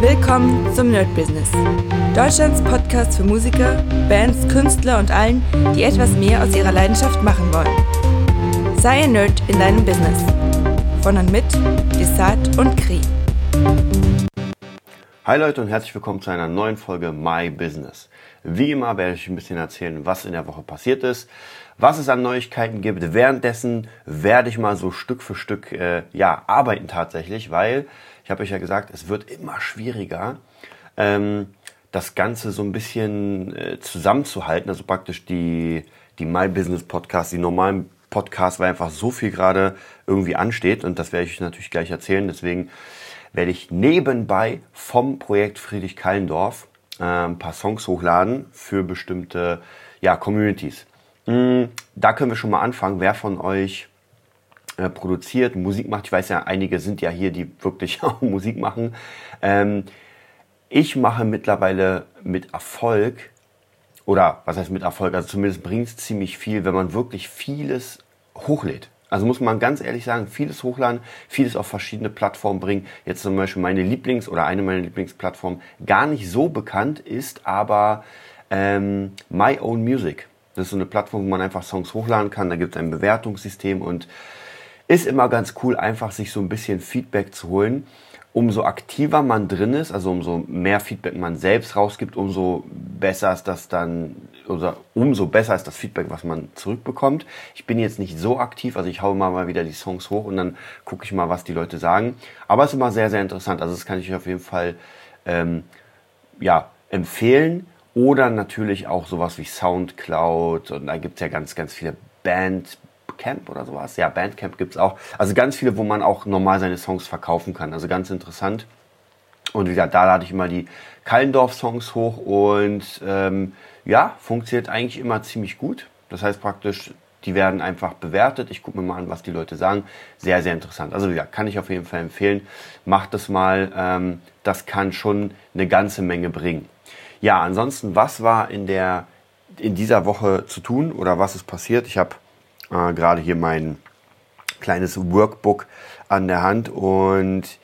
Willkommen zum Nerd Business. Deutschlands Podcast für Musiker, Bands, Künstler und allen, die etwas mehr aus ihrer Leidenschaft machen wollen. Sei ein Nerd in deinem Business. Von und mit Desart und Kri. Hi Leute und herzlich willkommen zu einer neuen Folge My Business. Wie immer werde ich ein bisschen erzählen, was in der Woche passiert ist, was es an Neuigkeiten gibt. Währenddessen werde ich mal so Stück für Stück äh, ja arbeiten tatsächlich, weil ich habe euch ja gesagt, es wird immer schwieriger, ähm, das Ganze so ein bisschen äh, zusammenzuhalten. Also praktisch die, die My Business Podcasts, die normalen Podcasts, weil einfach so viel gerade irgendwie ansteht. Und das werde ich euch natürlich gleich erzählen. Deswegen werde ich nebenbei vom Projekt Friedrich Kallendorf äh, ein paar Songs hochladen für bestimmte ja, Communities. Mm, da können wir schon mal anfangen. Wer von euch äh, produziert, Musik macht. Ich weiß ja, einige sind ja hier, die wirklich auch Musik machen. Ähm, ich mache mittlerweile mit Erfolg, oder was heißt mit Erfolg, also zumindest bringt es ziemlich viel, wenn man wirklich vieles hochlädt. Also muss man ganz ehrlich sagen, vieles hochladen, vieles auf verschiedene Plattformen bringen. Jetzt zum Beispiel meine Lieblings- oder eine meiner Lieblingsplattformen gar nicht so bekannt ist, aber ähm, My Own Music. Das ist so eine Plattform, wo man einfach Songs hochladen kann. Da gibt es ein Bewertungssystem und ist immer ganz cool, einfach sich so ein bisschen Feedback zu holen. Umso aktiver man drin ist, also umso mehr Feedback man selbst rausgibt, umso besser ist das dann, oder umso besser ist das Feedback, was man zurückbekommt. Ich bin jetzt nicht so aktiv, also ich haue mal, mal wieder die Songs hoch und dann gucke ich mal, was die Leute sagen. Aber es ist immer sehr, sehr interessant. Also das kann ich auf jeden Fall ähm, ja, empfehlen. Oder natürlich auch sowas wie Soundcloud und da gibt es ja ganz, ganz viele Band, Bandcamp oder sowas. Ja, Bandcamp gibt es auch. Also ganz viele, wo man auch normal seine Songs verkaufen kann. Also ganz interessant. Und wie gesagt, da lade ich immer die Kallendorf-Songs hoch und ähm, ja, funktioniert eigentlich immer ziemlich gut. Das heißt praktisch, die werden einfach bewertet. Ich gucke mir mal an, was die Leute sagen. Sehr, sehr interessant. Also ja, kann ich auf jeden Fall empfehlen. Macht das mal. Ähm, das kann schon eine ganze Menge bringen. Ja, ansonsten, was war in der in dieser Woche zu tun oder was ist passiert? Ich habe äh, gerade hier mein kleines Workbook an der Hand und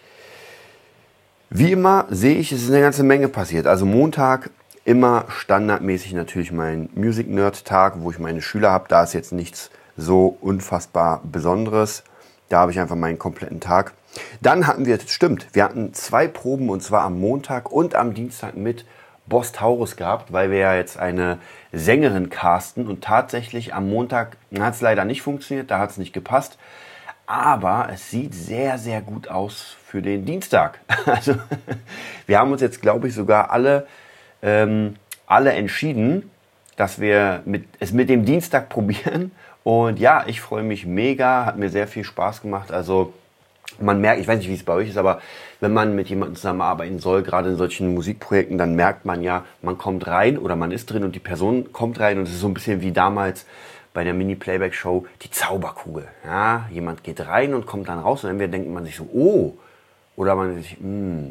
wie immer sehe ich, es ist eine ganze Menge passiert. Also Montag immer standardmäßig natürlich mein Music Nerd Tag, wo ich meine Schüler habe. Da ist jetzt nichts so unfassbar Besonderes. Da habe ich einfach meinen kompletten Tag. Dann hatten wir, stimmt, wir hatten zwei Proben und zwar am Montag und am Dienstag mit Boss Taurus gehabt, weil wir ja jetzt eine Sängerin casten und tatsächlich am Montag hat es leider nicht funktioniert, da hat es nicht gepasst. Aber es sieht sehr, sehr gut aus für den Dienstag. Also wir haben uns jetzt, glaube ich, sogar alle, ähm, alle entschieden, dass wir mit, es mit dem Dienstag probieren. Und ja, ich freue mich mega, hat mir sehr viel Spaß gemacht. Also man merkt, ich weiß nicht, wie es bei euch ist, aber wenn man mit jemandem zusammenarbeiten soll, gerade in solchen Musikprojekten, dann merkt man ja, man kommt rein oder man ist drin und die Person kommt rein und es ist so ein bisschen wie damals bei der Mini-Playback-Show die Zauberkugel. Ja, jemand geht rein und kommt dann raus und entweder denkt man sich so, oh, oder man sich, mm.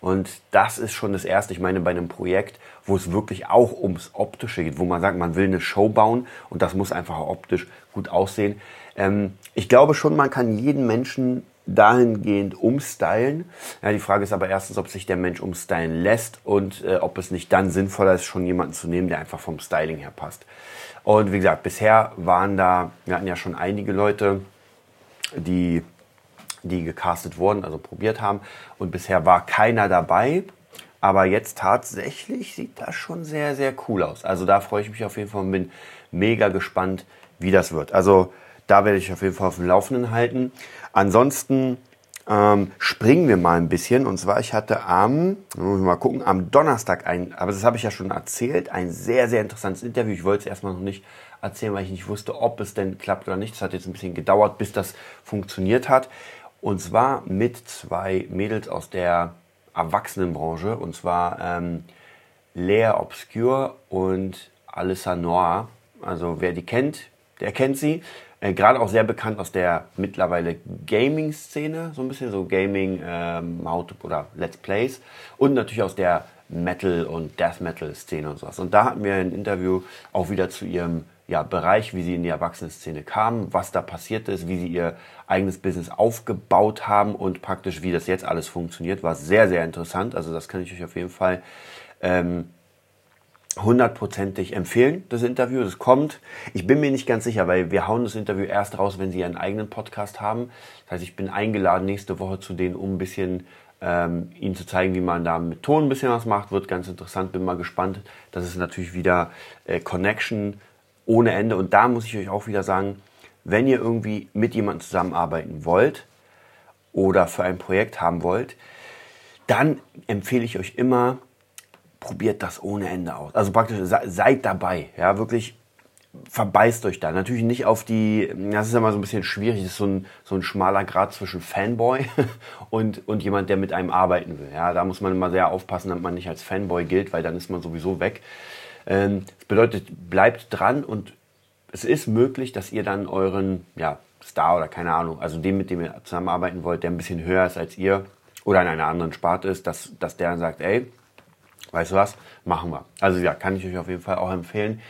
Und das ist schon das Erste, ich meine, bei einem Projekt, wo es wirklich auch ums Optische geht, wo man sagt, man will eine Show bauen und das muss einfach optisch gut aussehen. Ähm, ich glaube schon, man kann jeden Menschen dahingehend umstylen. Ja, die Frage ist aber erstens, ob sich der Mensch umstylen lässt und äh, ob es nicht dann sinnvoller ist, schon jemanden zu nehmen, der einfach vom Styling her passt. Und wie gesagt, bisher waren da, wir hatten ja schon einige Leute, die, die gecastet wurden, also probiert haben. Und bisher war keiner dabei. Aber jetzt tatsächlich sieht das schon sehr, sehr cool aus. Also da freue ich mich auf jeden Fall und bin mega gespannt, wie das wird. Also da werde ich auf jeden Fall auf dem Laufenden halten. Ansonsten ähm, springen wir mal ein bisschen. Und zwar, ich hatte am, mal gucken, am Donnerstag ein, aber das habe ich ja schon erzählt, ein sehr, sehr interessantes Interview. Ich wollte es erstmal noch nicht erzählen, weil ich nicht wusste, ob es denn klappt oder nicht. Es hat jetzt ein bisschen gedauert, bis das funktioniert hat. Und zwar mit zwei Mädels aus der Erwachsenenbranche. Und zwar ähm, Lea Obscure und Alissa Noir. Also wer die kennt, der kennt sie. Äh, Gerade auch sehr bekannt aus der mittlerweile Gaming-Szene, so ein bisschen so Gaming, ähm, oder Let's Plays. Und natürlich aus der Metal- und Death Metal-Szene und sowas. Und da hatten wir ein Interview auch wieder zu ihrem ja, Bereich, wie sie in die Erwachsenenszene kamen, was da passiert ist, wie sie ihr eigenes Business aufgebaut haben und praktisch wie das jetzt alles funktioniert, war sehr, sehr interessant. Also das kann ich euch auf jeden Fall ähm, hundertprozentig empfehlen, das Interview. Das kommt. Ich bin mir nicht ganz sicher, weil wir hauen das Interview erst raus, wenn sie ihren eigenen Podcast haben. Das heißt, ich bin eingeladen nächste Woche zu denen, um ein bisschen ähm, ihnen zu zeigen, wie man da mit Ton ein bisschen was macht. Wird ganz interessant, bin mal gespannt. Das ist natürlich wieder äh, Connection ohne Ende. Und da muss ich euch auch wieder sagen, wenn ihr irgendwie mit jemandem zusammenarbeiten wollt oder für ein Projekt haben wollt, dann empfehle ich euch immer, probiert das ohne Ende aus. Also praktisch seid dabei, ja, wirklich verbeißt euch da. Natürlich nicht auf die, das ist immer so ein bisschen schwierig, das ist so ein, so ein schmaler Grad zwischen Fanboy und, und jemand, der mit einem arbeiten will. Ja, da muss man immer sehr aufpassen, damit man nicht als Fanboy gilt, weil dann ist man sowieso weg. Ähm, das bedeutet, bleibt dran und es ist möglich, dass ihr dann euren ja, Star oder keine Ahnung, also dem, mit dem ihr zusammenarbeiten wollt, der ein bisschen höher ist als ihr oder in einer anderen Sparte ist, dass, dass der dann sagt, ey, weißt du was, machen wir. Also ja, kann ich euch auf jeden Fall auch empfehlen,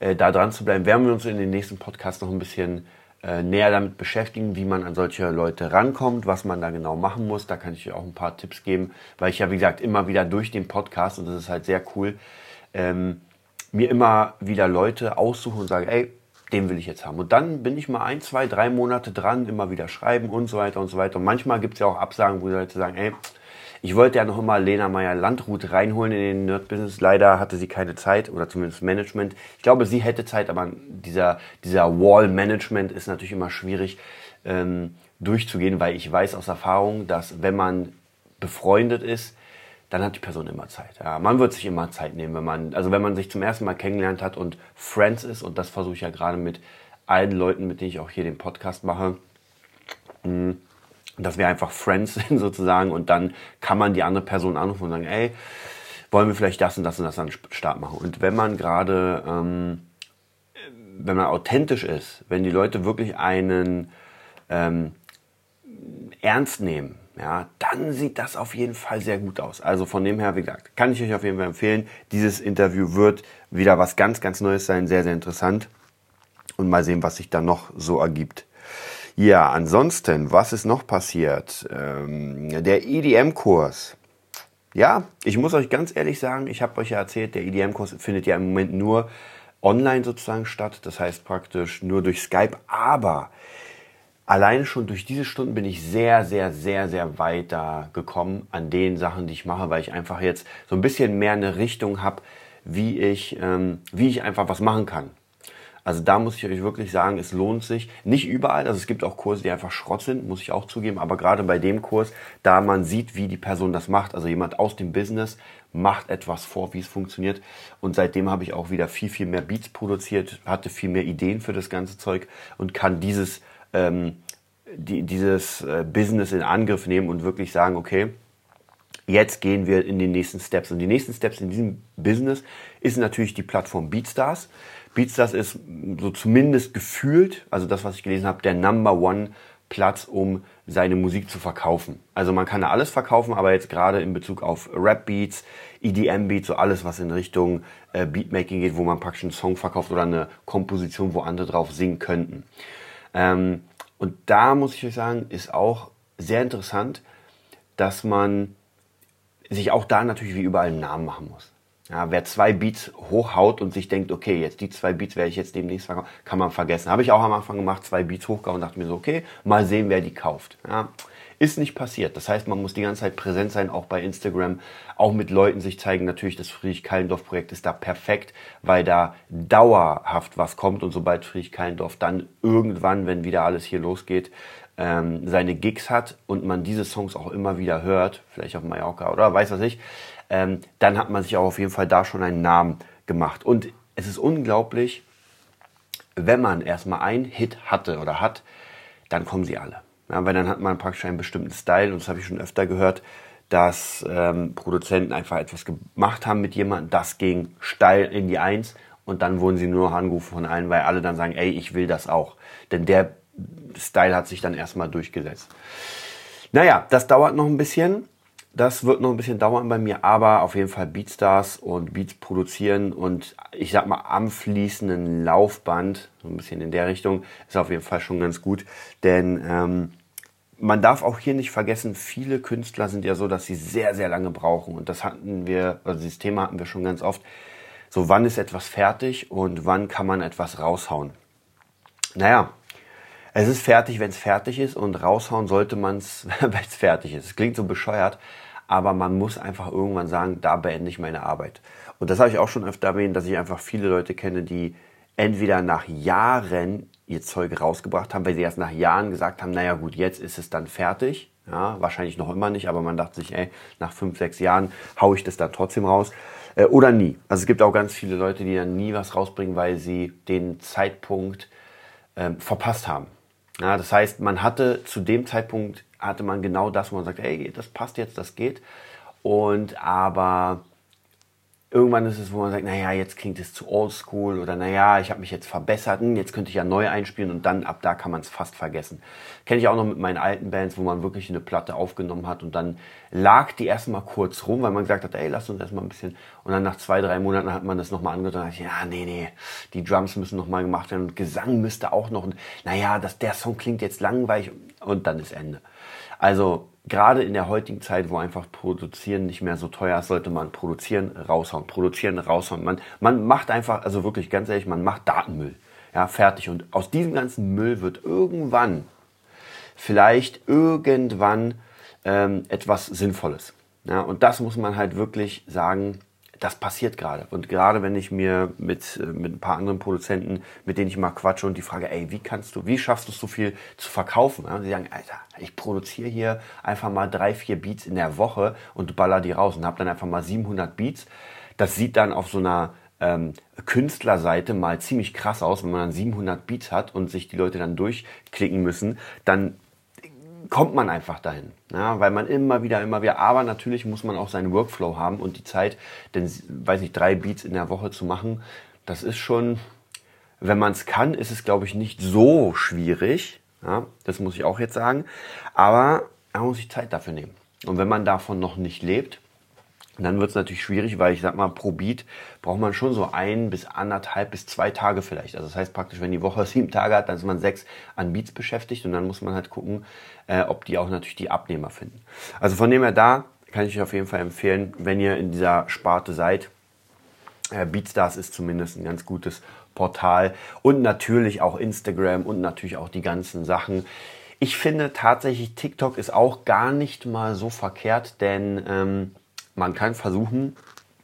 äh, da dran zu bleiben. Werden wir uns in den nächsten Podcasts noch ein bisschen äh, näher damit beschäftigen, wie man an solche Leute rankommt, was man da genau machen muss. Da kann ich euch auch ein paar Tipps geben, weil ich ja, wie gesagt, immer wieder durch den Podcast, und das ist halt sehr cool, ähm, mir immer wieder Leute aussuche und sage, ey, den will ich jetzt haben. Und dann bin ich mal ein, zwei, drei Monate dran, immer wieder schreiben und so weiter und so weiter. Und manchmal gibt es ja auch Absagen, wo die Leute sagen, ey, ich wollte ja noch immer Lena Meyer Landrut reinholen in den Nerd-Business. Leider hatte sie keine Zeit oder zumindest Management. Ich glaube, sie hätte Zeit, aber dieser, dieser Wall-Management ist natürlich immer schwierig ähm, durchzugehen, weil ich weiß aus Erfahrung, dass wenn man befreundet ist, dann hat die Person immer Zeit. Ja, man wird sich immer Zeit nehmen, wenn man, also wenn man sich zum ersten Mal kennengelernt hat und Friends ist, und das versuche ich ja gerade mit allen Leuten, mit denen ich auch hier den Podcast mache, hm, dass wir einfach Friends sind sozusagen und dann kann man die andere Person anrufen und sagen, ey, wollen wir vielleicht das und das und das an Start machen. Und wenn man gerade, ähm, wenn man authentisch ist, wenn die Leute wirklich einen ähm, ernst nehmen, ja, dann sieht das auf jeden Fall sehr gut aus. Also von dem her, wie gesagt, kann ich euch auf jeden Fall empfehlen. Dieses Interview wird wieder was ganz, ganz Neues sein, sehr, sehr interessant. Und mal sehen, was sich da noch so ergibt. Ja, ansonsten, was ist noch passiert? Ähm, der EDM-Kurs. Ja, ich muss euch ganz ehrlich sagen, ich habe euch ja erzählt, der EDM-Kurs findet ja im Moment nur online sozusagen statt. Das heißt praktisch nur durch Skype. Aber allein schon durch diese Stunden bin ich sehr, sehr, sehr, sehr weiter gekommen an den Sachen, die ich mache, weil ich einfach jetzt so ein bisschen mehr eine Richtung habe, wie ich, ähm, wie ich einfach was machen kann. Also da muss ich euch wirklich sagen, es lohnt sich. Nicht überall, also es gibt auch Kurse, die einfach Schrott sind, muss ich auch zugeben, aber gerade bei dem Kurs, da man sieht, wie die Person das macht, also jemand aus dem Business macht etwas vor, wie es funktioniert. Und seitdem habe ich auch wieder viel, viel mehr Beats produziert, hatte viel mehr Ideen für das ganze Zeug und kann dieses, ähm, die, dieses äh, Business in Angriff nehmen und wirklich sagen, okay, jetzt gehen wir in den nächsten Steps. Und die nächsten Steps in diesem Business ist natürlich die Plattform Beatstars. Beatstars ist so zumindest gefühlt, also das, was ich gelesen habe, der Number One Platz, um seine Musik zu verkaufen. Also man kann da alles verkaufen, aber jetzt gerade in Bezug auf Rap-Beats, EDM-Beats, so alles, was in Richtung äh, Beatmaking geht, wo man praktisch einen Song verkauft oder eine Komposition, wo andere drauf singen könnten. Ähm, und da muss ich euch sagen, ist auch sehr interessant, dass man sich auch da natürlich wie überall einen Namen machen muss. Ja, wer zwei Beats hochhaut und sich denkt, okay, jetzt die zwei Beats werde ich jetzt demnächst verkaufen, kann man vergessen. Habe ich auch am Anfang gemacht, zwei Beats hochgehauen und dachte mir so, okay, mal sehen, wer die kauft. Ja, ist nicht passiert. Das heißt, man muss die ganze Zeit präsent sein, auch bei Instagram, auch mit Leuten sich zeigen. Natürlich, das Friedrich-Kallendorf-Projekt ist da perfekt, weil da dauerhaft was kommt und sobald Friedrich-Kallendorf dann irgendwann, wenn wieder alles hier losgeht, ähm, seine Gigs hat und man diese Songs auch immer wieder hört, vielleicht auf Mallorca oder weiß was ich, ähm, dann hat man sich auch auf jeden Fall da schon einen Namen gemacht. Und es ist unglaublich, wenn man erstmal einen Hit hatte oder hat, dann kommen sie alle. Ja, weil dann hat man praktisch einen bestimmten Style, und das habe ich schon öfter gehört, dass ähm, Produzenten einfach etwas gemacht haben mit jemandem, das ging steil in die Eins und dann wurden sie nur noch angerufen von allen, weil alle dann sagen, ey, ich will das auch. Denn der Style hat sich dann erstmal durchgesetzt. Naja, das dauert noch ein bisschen. Das wird noch ein bisschen dauern bei mir, aber auf jeden Fall Beatstars und Beats produzieren und ich sag mal am fließenden Laufband, so ein bisschen in der Richtung, ist auf jeden Fall schon ganz gut. Denn ähm, man darf auch hier nicht vergessen, viele Künstler sind ja so, dass sie sehr, sehr lange brauchen. Und das hatten wir, also dieses Thema hatten wir schon ganz oft. So, wann ist etwas fertig und wann kann man etwas raushauen? Naja, es ist fertig, wenn es fertig ist und raushauen sollte man es, wenn es fertig ist. Es klingt so bescheuert, aber man muss einfach irgendwann sagen, da beende ich meine Arbeit. Und das habe ich auch schon öfter erwähnt, dass ich einfach viele Leute kenne, die entweder nach Jahren ihr Zeug rausgebracht haben, weil sie erst nach Jahren gesagt haben, naja gut, jetzt ist es dann fertig. Ja, wahrscheinlich noch immer nicht, aber man dachte sich, ey, nach fünf, sechs Jahren haue ich das dann trotzdem raus. Äh, oder nie. Also es gibt auch ganz viele Leute, die dann nie was rausbringen, weil sie den Zeitpunkt ähm, verpasst haben. Ja, das heißt, man hatte zu dem Zeitpunkt hatte man genau das, wo man sagt, ey, das passt jetzt, das geht. Und aber irgendwann ist es, wo man sagt, naja, jetzt klingt es zu oldschool oder naja, ich habe mich jetzt verbessert, hm, jetzt könnte ich ja neu einspielen und dann ab da kann man es fast vergessen. Kenne ich auch noch mit meinen alten Bands, wo man wirklich eine Platte aufgenommen hat und dann lag die erstmal kurz rum, weil man gesagt hat, ey, lass uns erstmal ein bisschen und dann nach zwei, drei Monaten hat man das nochmal angehört und dachte, ja, nee, nee, die Drums müssen nochmal gemacht werden und Gesang müsste auch noch und naja, das, der Song klingt jetzt langweilig und dann ist Ende. Also gerade in der heutigen Zeit, wo einfach Produzieren nicht mehr so teuer ist, sollte man produzieren, raushauen, produzieren, raushauen. Man, man macht einfach, also wirklich ganz ehrlich, man macht Datenmüll. Ja, fertig. Und aus diesem ganzen Müll wird irgendwann, vielleicht irgendwann ähm, etwas Sinnvolles. Ja, und das muss man halt wirklich sagen, das passiert gerade. Und gerade wenn ich mir mit, äh, mit ein paar anderen Produzenten, mit denen ich mal quatsche und die frage, ey, wie kannst du, wie schaffst du es so viel zu verkaufen? Ja, sie sagen, Alter, ich produziere hier einfach mal drei, vier Beats in der Woche und baller die raus und habe dann einfach mal 700 Beats. Das sieht dann auf so einer ähm, Künstlerseite mal ziemlich krass aus, wenn man dann 700 Beats hat und sich die Leute dann durchklicken müssen, dann kommt man einfach dahin. Ja, weil man immer wieder, immer wieder, aber natürlich muss man auch seinen Workflow haben und die Zeit, denn, weiß nicht, drei Beats in der Woche zu machen, das ist schon, wenn man es kann, ist es, glaube ich, nicht so schwierig. Ja, das muss ich auch jetzt sagen. Aber man muss sich Zeit dafür nehmen. Und wenn man davon noch nicht lebt, dann wird es natürlich schwierig, weil ich sag mal, pro Beat braucht man schon so ein bis anderthalb bis zwei Tage vielleicht. Also das heißt praktisch, wenn die Woche sieben Tage hat, dann ist man sechs an Beats beschäftigt und dann muss man halt gucken, äh, ob die auch natürlich die Abnehmer finden. Also von dem her da kann ich euch auf jeden Fall empfehlen, wenn ihr in dieser Sparte seid. Äh, Beatstars ist zumindest ein ganz gutes Portal und natürlich auch Instagram und natürlich auch die ganzen Sachen. Ich finde tatsächlich, TikTok ist auch gar nicht mal so verkehrt, denn ähm, man kann versuchen,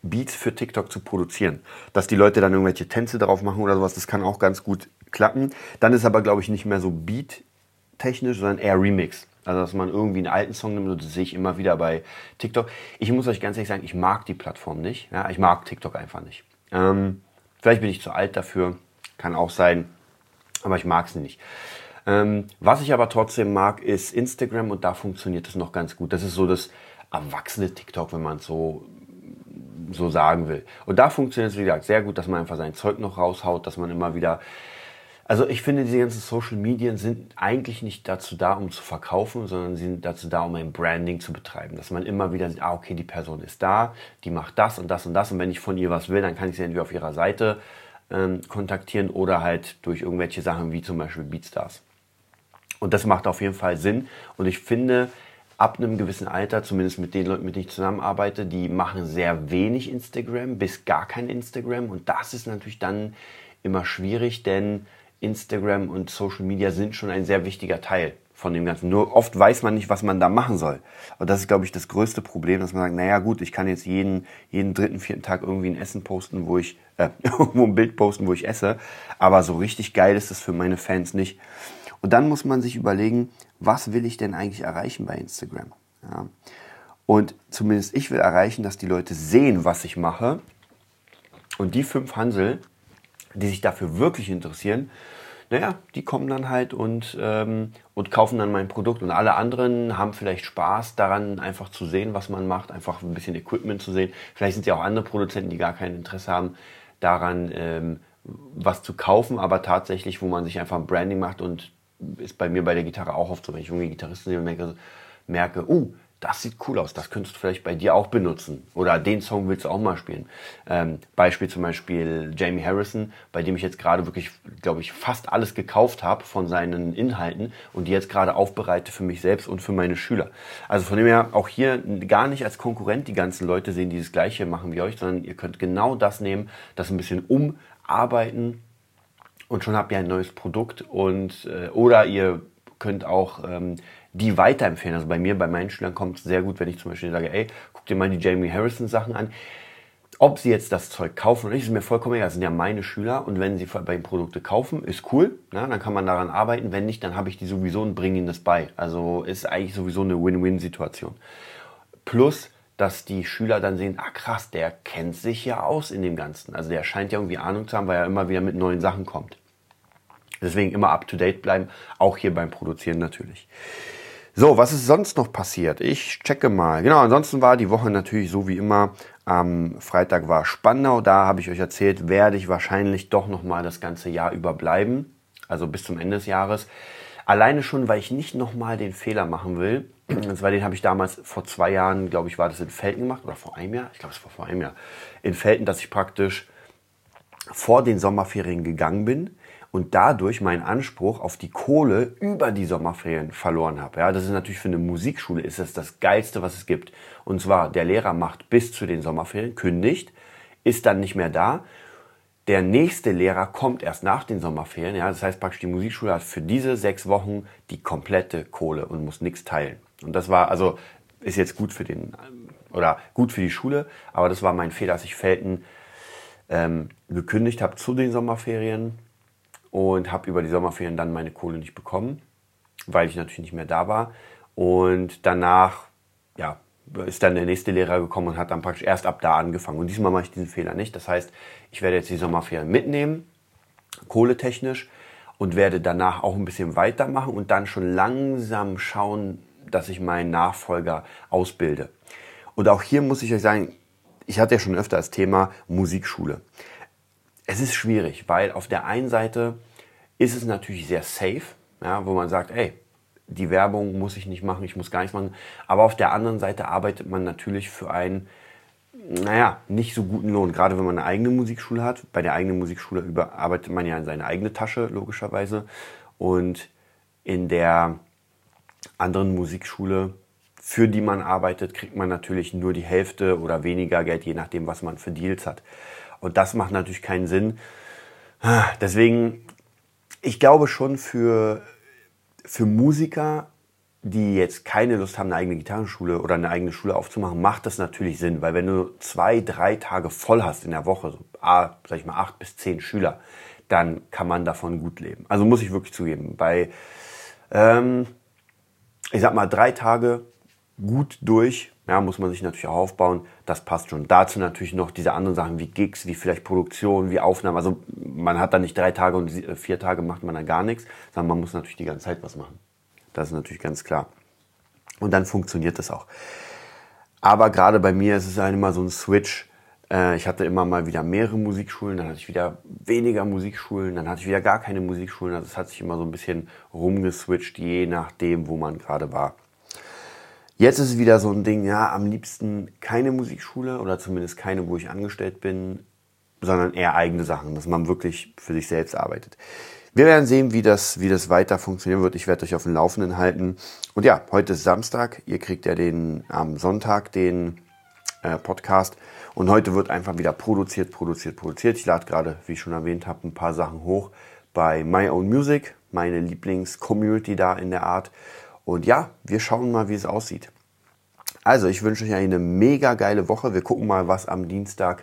Beats für TikTok zu produzieren. Dass die Leute dann irgendwelche Tänze drauf machen oder sowas, das kann auch ganz gut klappen. Dann ist aber, glaube ich, nicht mehr so Beat-technisch, sondern eher Remix. Also, dass man irgendwie einen alten Song nimmt, das sehe ich immer wieder bei TikTok. Ich muss euch ganz ehrlich sagen, ich mag die Plattform nicht. Ja, ich mag TikTok einfach nicht. Ähm, vielleicht bin ich zu alt dafür, kann auch sein, aber ich mag es nicht. Ähm, was ich aber trotzdem mag, ist Instagram und da funktioniert es noch ganz gut. Das ist so das, erwachsene TikTok, wenn man es so, so sagen will. Und da funktioniert es, wie gesagt, sehr gut, dass man einfach sein Zeug noch raushaut, dass man immer wieder also ich finde, diese ganzen Social Medien sind eigentlich nicht dazu da, um zu verkaufen, sondern sie sind dazu da, um ein Branding zu betreiben. Dass man immer wieder sieht, ah, okay, die Person ist da, die macht das und das und das. Und wenn ich von ihr was will, dann kann ich sie entweder auf ihrer Seite ähm, kontaktieren oder halt durch irgendwelche Sachen wie zum Beispiel Beatstars. Und das macht auf jeden Fall Sinn. Und ich finde, ab einem gewissen Alter, zumindest mit den Leuten, mit denen ich zusammenarbeite, die machen sehr wenig Instagram, bis gar kein Instagram. Und das ist natürlich dann immer schwierig, denn Instagram und Social Media sind schon ein sehr wichtiger Teil von dem Ganzen. Nur oft weiß man nicht, was man da machen soll. Und das ist, glaube ich, das größte Problem, dass man sagt, naja gut, ich kann jetzt jeden, jeden dritten, vierten Tag irgendwie ein Essen posten, wo ich, äh, irgendwo ein Bild posten, wo ich esse. Aber so richtig geil ist es für meine Fans nicht. Und dann muss man sich überlegen, was will ich denn eigentlich erreichen bei Instagram? Ja. Und zumindest ich will erreichen, dass die Leute sehen, was ich mache. Und die fünf Hansel, die sich dafür wirklich interessieren, naja, die kommen dann halt und, ähm, und kaufen dann mein Produkt. Und alle anderen haben vielleicht Spaß daran, einfach zu sehen, was man macht, einfach ein bisschen Equipment zu sehen. Vielleicht sind ja auch andere Produzenten, die gar kein Interesse haben daran, ähm, was zu kaufen, aber tatsächlich, wo man sich einfach ein Branding macht und ist bei mir bei der Gitarre auch oft so, wenn ich junge Gitarristen sehe merke, merke uh, das sieht cool aus, das könntest du vielleicht bei dir auch benutzen. Oder den Song willst du auch mal spielen. Ähm, Beispiel zum Beispiel Jamie Harrison, bei dem ich jetzt gerade wirklich, glaube ich, fast alles gekauft habe von seinen Inhalten und die jetzt gerade aufbereite für mich selbst und für meine Schüler. Also von dem her auch hier gar nicht als Konkurrent die ganzen Leute sehen, die das Gleiche machen wie euch, sondern ihr könnt genau das nehmen, das ein bisschen umarbeiten und schon habt ihr ein neues Produkt und äh, oder ihr könnt auch ähm, die weiterempfehlen. Also bei mir, bei meinen Schülern kommt es sehr gut, wenn ich zum Beispiel sage, ey, guck dir mal die Jamie Harrison Sachen an. Ob sie jetzt das Zeug kaufen oder nicht, ist mir vollkommen egal. Das sind ja meine Schüler und wenn sie bei den Produkte kaufen, ist cool. Na, dann kann man daran arbeiten. Wenn nicht, dann habe ich die sowieso und bringe ihnen das bei. Also ist eigentlich sowieso eine Win-Win-Situation. Plus, dass die Schüler dann sehen, ah krass, der kennt sich ja aus in dem Ganzen. Also der scheint ja irgendwie Ahnung zu haben, weil er immer wieder mit neuen Sachen kommt. Deswegen immer up to date bleiben, auch hier beim Produzieren natürlich. So, was ist sonst noch passiert? Ich checke mal. Genau, ansonsten war die Woche natürlich so wie immer. Am Freitag war Spandau. Da habe ich euch erzählt, werde ich wahrscheinlich doch nochmal das ganze Jahr überbleiben. Also bis zum Ende des Jahres. Alleine schon, weil ich nicht nochmal den Fehler machen will. Und zwar den habe ich damals vor zwei Jahren, glaube ich, war das in Felten gemacht. Oder vor einem Jahr? Ich glaube, es war vor einem Jahr. In Felten, dass ich praktisch vor den Sommerferien gegangen bin und dadurch meinen Anspruch auf die Kohle über die Sommerferien verloren habe. Ja, das ist natürlich für eine Musikschule ist das das geilste, was es gibt. Und zwar der Lehrer macht bis zu den Sommerferien, kündigt, ist dann nicht mehr da. Der nächste Lehrer kommt erst nach den Sommerferien. Ja, das heißt praktisch die Musikschule hat für diese sechs Wochen die komplette Kohle und muss nichts teilen. Und das war also ist jetzt gut für den oder gut für die Schule, aber das war mein Fehler, dass ich Felten ähm, gekündigt habe zu den Sommerferien und habe über die Sommerferien dann meine Kohle nicht bekommen, weil ich natürlich nicht mehr da war. Und danach, ja, ist dann der nächste Lehrer gekommen und hat dann praktisch erst ab da angefangen. Und diesmal mache ich diesen Fehler nicht. Das heißt, ich werde jetzt die Sommerferien mitnehmen, kohletechnisch, und werde danach auch ein bisschen weitermachen und dann schon langsam schauen, dass ich meinen Nachfolger ausbilde. Und auch hier muss ich euch sagen, ich hatte ja schon öfter das Thema Musikschule. Es ist schwierig, weil auf der einen Seite ist es natürlich sehr safe, ja, wo man sagt, ey, die Werbung muss ich nicht machen, ich muss gar nichts machen. Aber auf der anderen Seite arbeitet man natürlich für einen, naja, nicht so guten Lohn. Gerade wenn man eine eigene Musikschule hat. Bei der eigenen Musikschule arbeitet man ja in seine eigene Tasche, logischerweise. Und in der anderen Musikschule, für die man arbeitet, kriegt man natürlich nur die Hälfte oder weniger Geld, je nachdem, was man für Deals hat. Und das macht natürlich keinen Sinn. Deswegen ich glaube schon für, für Musiker, die jetzt keine Lust haben, eine eigene Gitarrenschule oder eine eigene Schule aufzumachen, macht das natürlich Sinn, weil wenn du zwei, drei Tage voll hast in der Woche, so, ah, sag ich mal, acht bis zehn Schüler, dann kann man davon gut leben. Also muss ich wirklich zugeben. Bei, ähm, ich sag mal, drei Tage gut durch ja, muss man sich natürlich auch aufbauen. Das passt schon. Dazu natürlich noch diese anderen Sachen wie Gigs, wie vielleicht Produktion, wie Aufnahmen. Also man hat da nicht drei Tage und vier Tage macht man da gar nichts, sondern man muss natürlich die ganze Zeit was machen. Das ist natürlich ganz klar. Und dann funktioniert das auch. Aber gerade bei mir ist es halt immer so ein Switch. Äh, ich hatte immer mal wieder mehrere Musikschulen, dann hatte ich wieder weniger Musikschulen, dann hatte ich wieder gar keine Musikschulen. Also es hat sich immer so ein bisschen rumgeswitcht, je nachdem, wo man gerade war. Jetzt ist es wieder so ein Ding, ja, am liebsten keine Musikschule oder zumindest keine, wo ich angestellt bin, sondern eher eigene Sachen, dass man wirklich für sich selbst arbeitet. Wir werden sehen, wie das, wie das weiter funktionieren wird. Ich werde euch auf dem Laufenden halten. Und ja, heute ist Samstag. Ihr kriegt ja den am Sonntag den äh, Podcast. Und heute wird einfach wieder produziert, produziert, produziert. Ich lade gerade, wie ich schon erwähnt habe, ein paar Sachen hoch bei My Own Music, meine Lieblings-Community da in der Art. Und ja, wir schauen mal, wie es aussieht. Also, ich wünsche euch eine mega geile Woche. Wir gucken mal, was am Dienstag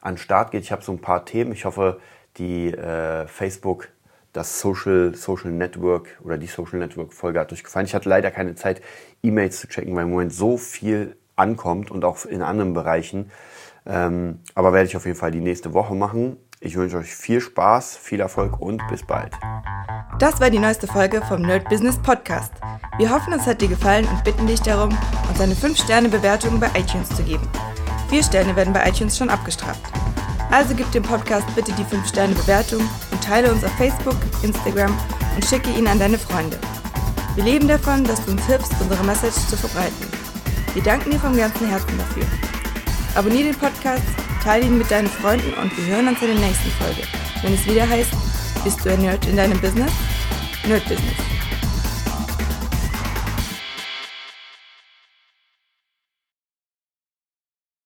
an Start geht. Ich habe so ein paar Themen. Ich hoffe, die äh, Facebook, das Social, Social Network oder die Social Network Folge hat euch gefallen. Ich hatte leider keine Zeit, E-Mails zu checken, weil im Moment so viel ankommt und auch in anderen Bereichen. Ähm, aber werde ich auf jeden Fall die nächste Woche machen. Ich wünsche euch viel Spaß, viel Erfolg und bis bald. Das war die neueste Folge vom Nerd Business Podcast. Wir hoffen, es hat dir gefallen und bitten dich darum, uns eine 5-Sterne-Bewertung bei iTunes zu geben. Vier Sterne werden bei iTunes schon abgestraft. Also gib dem Podcast bitte die 5-Sterne-Bewertung und teile uns auf Facebook, Instagram und schicke ihn an deine Freunde. Wir leben davon, dass du uns hilfst, unsere Message zu verbreiten. Wir danken dir vom ganzen Herzen dafür. Abonnier den Podcast, teile ihn mit deinen Freunden und wir hören uns in der nächsten Folge, wenn es wieder heißt, bist du ein Nerd in deinem Business? Nerd Business.